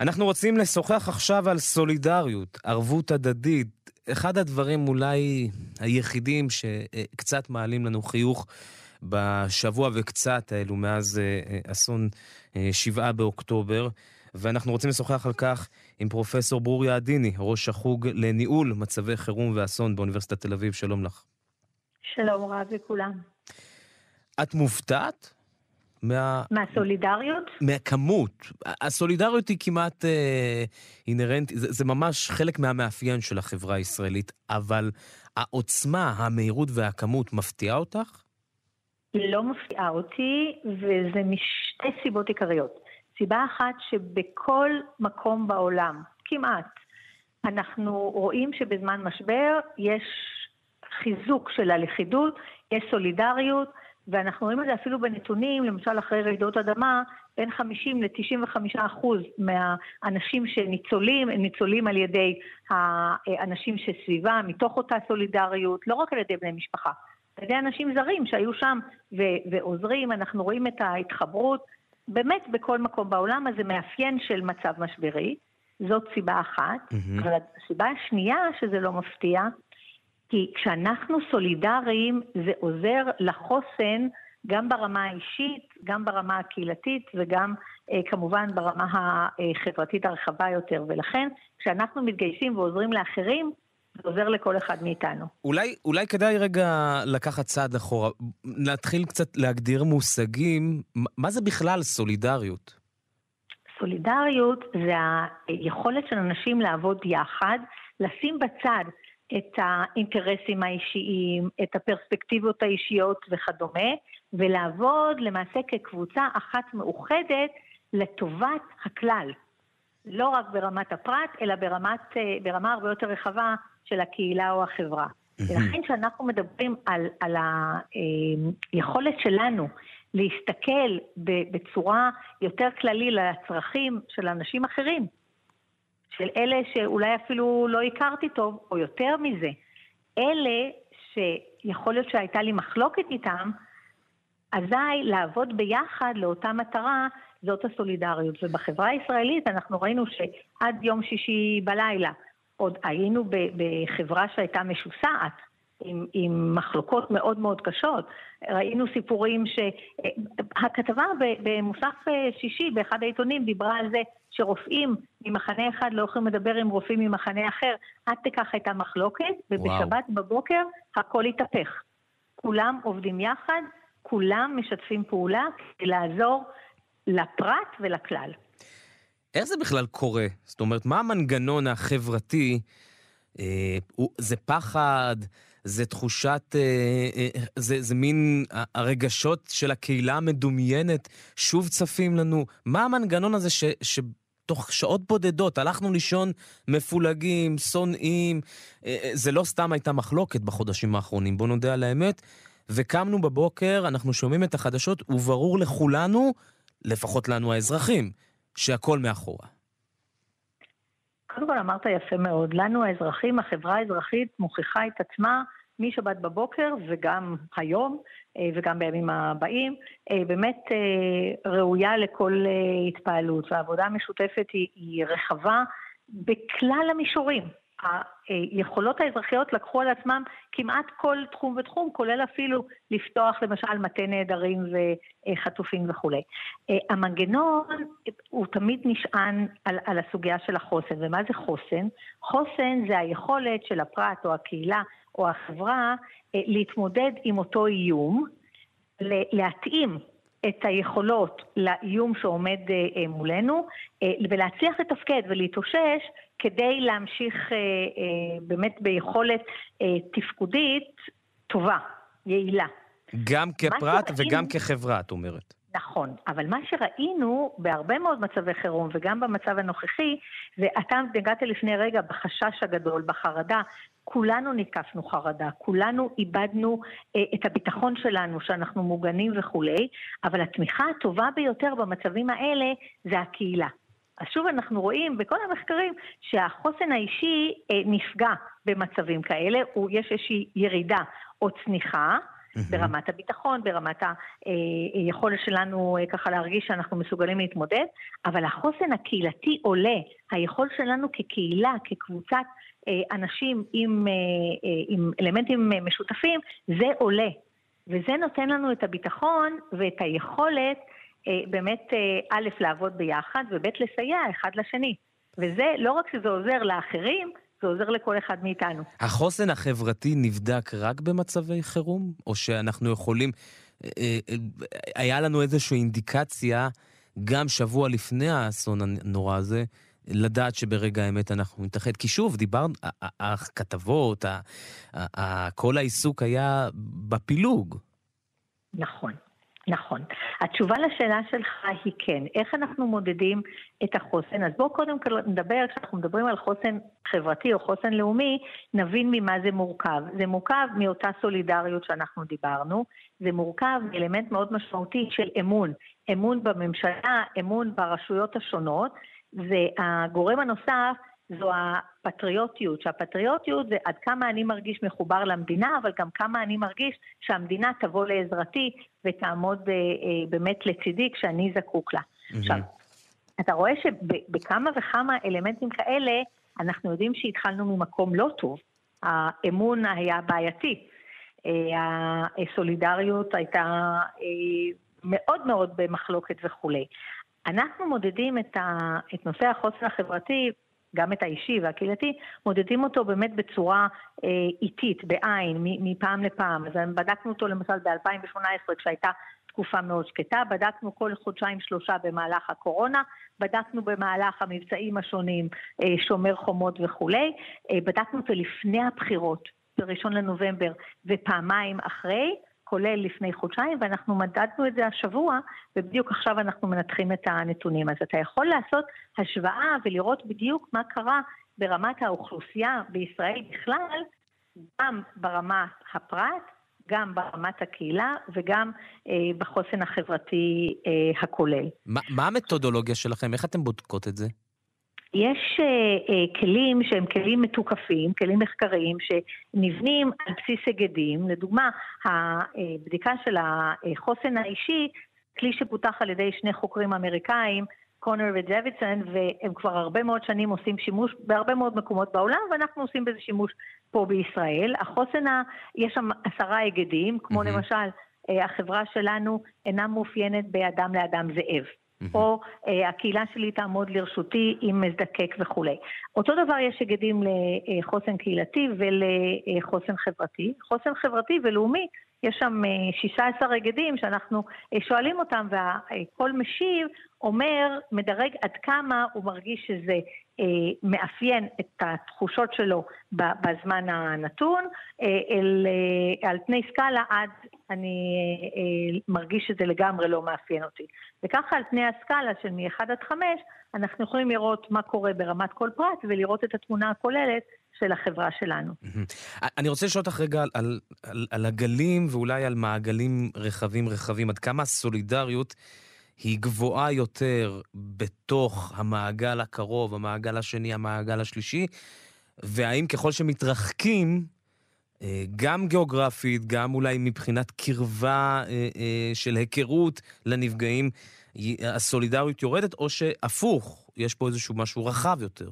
אנחנו רוצים לשוחח עכשיו על סולידריות, ערבות הדדית. אחד הדברים אולי היחידים שקצת מעלים לנו חיוך בשבוע וקצת האלו מאז אסון שבעה באוקטובר, ואנחנו רוצים לשוחח על כך עם פרופסור ברוריה עדיני, ראש החוג לניהול מצבי חירום ואסון באוניברסיטת תל אביב. שלום לך. שלום רב לכולם. את מופתעת? מה... מהסולידריות? מהכמות. הסולידריות היא כמעט אה, אינהרנטית, זה, זה ממש חלק מהמאפיין של החברה הישראלית, אבל העוצמה, המהירות והכמות מפתיעה אותך? לא מפתיעה אותי, וזה משתי סיבות עיקריות. סיבה אחת שבכל מקום בעולם, כמעט, אנחנו רואים שבזמן משבר יש חיזוק של הלכידות, יש סולידריות, ואנחנו רואים את זה אפילו בנתונים, למשל אחרי רעידות אדמה, בין 50 ל-95 אחוז מהאנשים שניצולים, הם ניצולים על ידי האנשים שסביבה, מתוך אותה סולידריות, לא רק על ידי בני משפחה, על ידי אנשים זרים שהיו שם ו- ועוזרים, אנחנו רואים את ההתחברות. באמת בכל מקום בעולם, אז זה מאפיין של מצב משברי, זאת סיבה אחת. Mm-hmm. אבל הסיבה השנייה שזה לא מפתיע, כי כשאנחנו סולידריים זה עוזר לחוסן גם ברמה האישית, גם ברמה הקהילתית וגם אה, כמובן ברמה החברתית הרחבה יותר. ולכן כשאנחנו מתגייסים ועוזרים לאחרים, זה עוזר לכל אחד מאיתנו. אולי, אולי כדאי רגע לקחת צעד אחורה, להתחיל קצת להגדיר מושגים, מה זה בכלל סולידריות? סולידריות זה היכולת של אנשים לעבוד יחד, לשים בצד את האינטרסים האישיים, את הפרספקטיבות האישיות וכדומה, ולעבוד למעשה כקבוצה אחת מאוחדת לטובת הכלל. לא רק ברמת הפרט, אלא ברמת, ברמה הרבה יותר רחבה של הקהילה או החברה. ולכן כשאנחנו מדברים על, על היכולת שלנו להסתכל בצורה יותר כללית לצרכים של אנשים אחרים, של אלה שאולי אפילו לא הכרתי טוב, או יותר מזה, אלה שיכול להיות שהייתה לי מחלוקת איתם, אזי לעבוד ביחד לאותה מטרה זאת הסולידריות. ובחברה הישראלית אנחנו ראינו שעד יום שישי בלילה עוד היינו בחברה שהייתה משוסעת, עם, עם מחלוקות מאוד מאוד קשות. ראינו סיפורים ש... הכתבה במוסף שישי באחד העיתונים דיברה על זה שרופאים ממחנה אחד לא יכולים לדבר עם רופאים ממחנה אחר, עד ככה הייתה מחלוקת, ובשבת וואו. בבוקר הכל התהפך. כולם עובדים יחד, כולם משתפים פעולה כדי לעזור לפרט ולכלל. איך זה בכלל קורה? זאת אומרת, מה המנגנון החברתי? אה, זה פחד? זה תחושת, אה, אה, זה, זה מין הרגשות של הקהילה המדומיינת שוב צפים לנו. מה המנגנון הזה ש, שתוך שעות בודדות הלכנו לישון מפולגים, שונאים, אה, אה, זה לא סתם הייתה מחלוקת בחודשים האחרונים, בוא נודה על האמת. וקמנו בבוקר, אנחנו שומעים את החדשות, וברור לכולנו, לפחות לנו האזרחים, שהכל מאחורה. קודם כל אמרת יפה מאוד, לנו האזרחים, החברה האזרחית מוכיחה את עצמה משבת בבוקר וגם היום אה, וגם בימים הבאים, אה, באמת אה, ראויה לכל התפעלות והעבודה המשותפת היא, היא רחבה בכלל המישורים. היכולות האזרחיות לקחו על עצמם כמעט כל תחום ותחום, כולל אפילו לפתוח למשל מטה נעדרים וחטופים וכולי. המנגנון הוא תמיד נשען על, על הסוגיה של החוסן, ומה זה חוסן? חוסן זה היכולת של הפרט או הקהילה או החברה להתמודד עם אותו איום, להתאים את היכולות לאיום שעומד מולנו ולהצליח לתפקד ולהתאושש כדי להמשיך אה, אה, באמת ביכולת אה, תפקודית טובה, יעילה. גם כפרט וגם כחברה, את אומרת. נכון, אבל מה שראינו בהרבה מאוד מצבי חירום וגם במצב הנוכחי, ואתה נגעת לפני רגע בחשש הגדול, בחרדה, כולנו נתקפנו חרדה, כולנו איבדנו אה, את הביטחון שלנו שאנחנו מוגנים וכולי, אבל התמיכה הטובה ביותר במצבים האלה זה הקהילה. אז שוב אנחנו רואים בכל המחקרים שהחוסן האישי אה, נפגע במצבים כאלה, יש איזושהי ירידה או צניחה. ברמת הביטחון, ברמת היכולת שלנו ככה להרגיש שאנחנו מסוגלים להתמודד, אבל החוסן הקהילתי עולה, היכולת שלנו כקהילה, כקבוצת אנשים עם, עם אלמנטים משותפים, זה עולה. וזה נותן לנו את הביטחון ואת היכולת באמת, א', לעבוד ביחד, וב', לסייע אחד לשני. וזה, לא רק שזה עוזר לאחרים, זה עוזר לכל אחד מאיתנו. החוסן החברתי נבדק רק במצבי חירום? או שאנחנו יכולים... אה, אה, היה לנו איזושהי אינדיקציה, גם שבוע לפני האסון הנורא הזה, לדעת שברגע האמת אנחנו נתאחד. כי שוב, דיברנו, הכתבות, כל העיסוק היה בפילוג. נכון. נכון. התשובה לשאלה שלך היא כן. איך אנחנו מודדים את החוסן? אז בואו קודם כל נדבר, כשאנחנו מדברים על חוסן חברתי או חוסן לאומי, נבין ממה זה מורכב. זה מורכב מאותה סולידריות שאנחנו דיברנו, זה מורכב מאלמנט מאוד משמעותי של אמון. אמון בממשלה, אמון ברשויות השונות, והגורם הנוסף זו הפטריוטיות, שהפטריוטיות זה עד כמה אני מרגיש מחובר למדינה, אבל גם כמה אני מרגיש שהמדינה תבוא לעזרתי ותעמוד אה, אה, באמת לצידי כשאני זקוק לה. Mm-hmm. עכשיו, אתה רואה שבכמה וכמה אלמנטים כאלה, אנחנו יודעים שהתחלנו ממקום לא טוב. האמון היה בעייתי. אה, הסולידריות הייתה אה, מאוד מאוד במחלוקת וכולי. אנחנו מודדים את, ה, את נושא החוסן החברתי גם את האישי והקהילתי, מודדים אותו באמת בצורה אה, איטית, בעין, מפעם לפעם. אז בדקנו אותו למשל ב-2018 כשהייתה תקופה מאוד שקטה, בדקנו כל חודשיים שלושה במהלך הקורונה, בדקנו במהלך המבצעים השונים, אה, שומר חומות וכולי, אה, בדקנו אותו לפני הבחירות, ב-1 לנובמבר, ופעמיים אחרי, כולל לפני חודשיים, ואנחנו מדדנו את זה השבוע, ובדיוק עכשיו אנחנו מנתחים את הנתונים. אז אתה יכול לעשות השוואה ולראות בדיוק מה קרה ברמת האוכלוסייה בישראל בכלל, גם ברמת הפרט, גם ברמת הקהילה וגם אה, בחוסן החברתי אה, הכולל. ما, מה המתודולוגיה שלכם? איך אתם בודקות את זה? יש uh, uh, כלים שהם כלים מתוקפים, כלים מחקריים, שנבנים על בסיס היגדים. לדוגמה, הבדיקה של החוסן האישי, כלי שפותח על ידי שני חוקרים אמריקאים, קונר ודוידסון, והם כבר הרבה מאוד שנים עושים שימוש בהרבה מאוד מקומות בעולם, ואנחנו עושים בזה שימוש פה בישראל. החוסן, ה... יש שם עשרה היגדים, כמו mm-hmm. למשל, uh, החברה שלנו אינה מאופיינת באדם לאדם זאב. או אה, הקהילה שלי תעמוד לרשותי אם אזדקק וכולי. אותו דבר יש היגדים לחוסן קהילתי ולחוסן חברתי. חוסן חברתי ולאומי, יש שם 16 אה, היגדים שאנחנו אה, שואלים אותם והכל משיב אומר, מדרג עד כמה הוא מרגיש שזה אה, מאפיין את התחושות שלו בזמן הנתון, אה, אל, אה, על פני סקאלה עד אני אה, אה, מרגיש שזה לגמרי לא מאפיין אותי. וככה על פני הסקאלה של מ-1 עד 5, אנחנו יכולים לראות מה קורה ברמת כל פרט ולראות את התמונה הכוללת של החברה שלנו. אני רוצה לשאול אותך רגע על, על, על הגלים ואולי על מעגלים רחבים רחבים, עד כמה הסולידריות היא גבוהה יותר בתוך המעגל הקרוב, המעגל השני, המעגל השלישי, והאם ככל שמתרחקים, אה, גם גיאוגרפית, גם אולי מבחינת קרבה אה, אה, של היכרות לנפגעים, הסולידריות יורדת, או שהפוך, יש פה איזשהו משהו רחב יותר?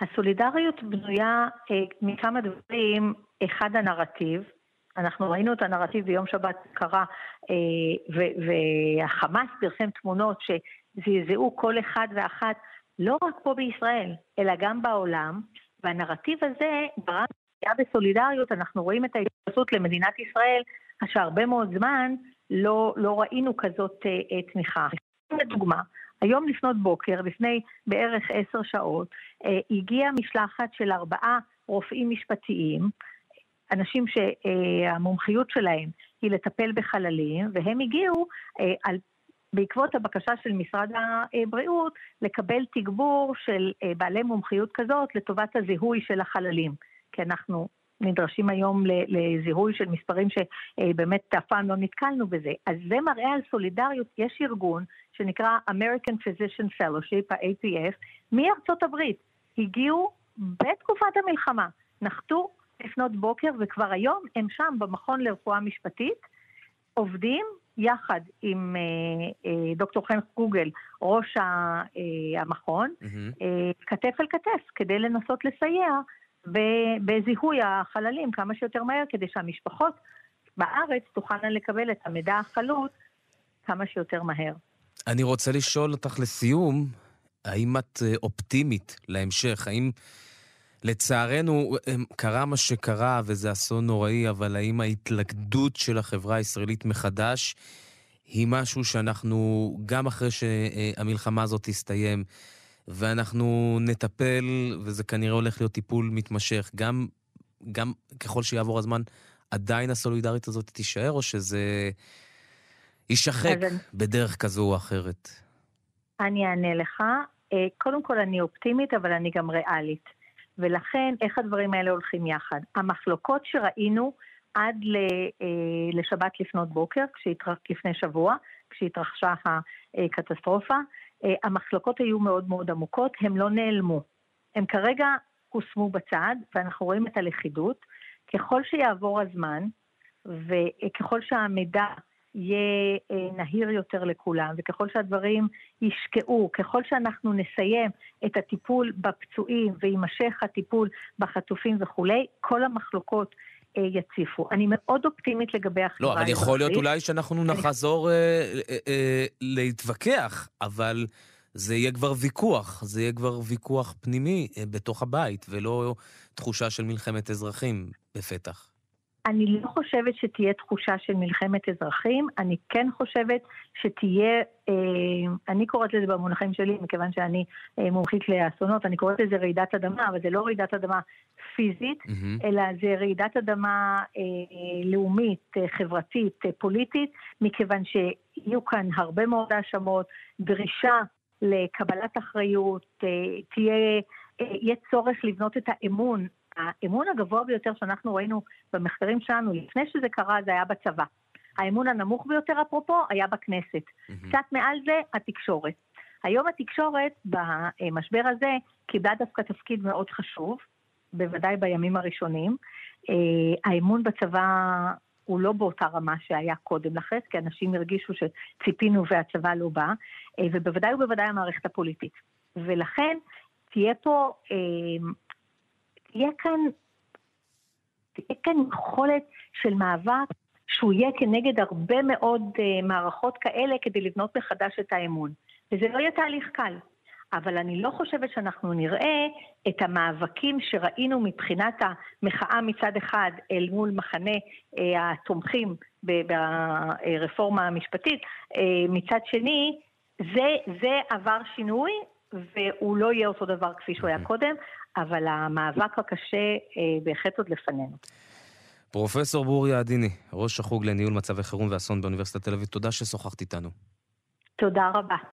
הסולידריות בנויה מכמה דברים. אחד, הנרטיב. אנחנו ראינו את הנרטיב ביום שבת קרה, והחמאס פרסם תמונות שזעזעו כל אחד ואחת, לא רק פה בישראל, אלא גם בעולם, והנרטיב הזה גרם פגיעה בסולידריות, אנחנו רואים את ההתייחסות למדינת ישראל, שהרבה מאוד זמן לא, לא ראינו כזאת אה, תמיכה. לדוגמה, היום לפנות בוקר, לפני בערך עשר שעות, אה, הגיעה משלחת של ארבעה רופאים משפטיים, אנשים שהמומחיות שלהם היא לטפל בחללים, והם הגיעו אה, על בעקבות הבקשה של משרד הבריאות לקבל תגבור של אה, בעלי מומחיות כזאת לטובת הזיהוי של החללים. כי אנחנו נדרשים היום לזיהוי של מספרים שבאמת אף פעם לא נתקלנו בזה. אז זה מראה על סולידריות. יש ארגון שנקרא American Physician Fellowship, ה-APF, מארצות הברית. הגיעו בתקופת המלחמה, נחתו לפנות בוקר, וכבר היום הם שם במכון לרפואה משפטית, עובדים יחד עם אה, אה, דוקטור חן גוגל, ראש ה, אה, המכון, mm-hmm. אה, כתף אל כתף, כדי לנסות לסייע בזיהוי החללים כמה שיותר מהר, כדי שהמשפחות בארץ תוכלנה לקבל את המידע החלוט כמה שיותר מהר. אני רוצה לשאול אותך לסיום, האם את אופטימית להמשך? האם לצערנו קרה מה שקרה וזה אסון נוראי, אבל האם ההתלכדות של החברה הישראלית מחדש היא משהו שאנחנו, גם אחרי שהמלחמה הזאת תסתיים, ואנחנו נטפל, וזה כנראה הולך להיות טיפול מתמשך, גם, גם ככל שיעבור הזמן, עדיין הסולידריות הזאת תישאר, או שזה יישחק בדרך כזו או אחרת? אני אענה לך. אה, קודם כל, אני אופטימית, אבל אני גם ריאלית. ולכן, איך הדברים האלה הולכים יחד? המחלוקות שראינו עד אה, לשבת לפנות בוקר, לפני שבוע, כשהתרחשה הקטסטרופה, אה, המחלוקות היו מאוד מאוד עמוקות, הן לא נעלמו. הן כרגע הושמו בצד, ואנחנו רואים את הלכידות. ככל שיעבור הזמן, וככל שהמידע יהיה אה, נהיר יותר לכולם, וככל שהדברים ישקעו, ככל שאנחנו נסיים את הטיפול בפצועים ויימשך הטיפול בחטופים וכולי, כל המחלוקות אה, יציפו. אני מאוד אופטימית לגבי החברה האזרחית. לא, אבל יכול להיות אולי שאנחנו נחזור אה, להתווכח, אבל זה יהיה כבר ויכוח, זה יהיה כבר ויכוח פנימי בתוך הבית, ולא תחושה של מלחמת אזרחים בפתח. אני לא חושבת שתהיה תחושה של מלחמת אזרחים, אני כן חושבת שתהיה, אה, אני קוראת לזה במונחים שלי, מכיוון שאני אה, מומחית לאסונות, אני קוראת לזה רעידת אדמה, אבל זה לא רעידת אדמה פיזית, mm-hmm. אלא זה רעידת אדמה אה, לאומית, חברתית, פוליטית, מכיוון שיהיו כאן הרבה מאוד האשמות, דרישה לקבלת אחריות, תהיה, יהיה צורך לבנות את האמון האמון הגבוה ביותר שאנחנו ראינו במחקרים שלנו, לפני שזה קרה, זה היה בצבא. האמון הנמוך ביותר, אפרופו, היה בכנסת. Mm-hmm. קצת מעל זה, התקשורת. היום התקשורת, במשבר הזה, קיבלה דווקא תפקיד מאוד חשוב, בוודאי בימים הראשונים. אה, האמון בצבא הוא לא באותה רמה שהיה קודם לכן, כי אנשים הרגישו שציפינו והצבא לא בא, אה, ובוודאי ובוודאי המערכת הפוליטית. ולכן תהיה פה אה, תהיה כאן, תהיה כאן יכולת של מאבק שהוא יהיה כנגד הרבה מאוד uh, מערכות כאלה כדי לבנות מחדש את האמון. וזה לא יהיה תהליך קל. אבל אני לא חושבת שאנחנו נראה את המאבקים שראינו מבחינת המחאה מצד אחד אל מול מחנה אה, התומכים ברפורמה המשפטית, אה, מצד שני, זה, זה עבר שינוי והוא לא יהיה אותו דבר כפי שהוא היה אוקיי. קודם. אבל המאבק הקשה אה, בהחלט עוד לפנינו. פרופסור בוריה עדיני, ראש החוג לניהול מצבי חירום ואסון באוניברסיטת תל אביב, תודה ששוחחת איתנו. תודה רבה.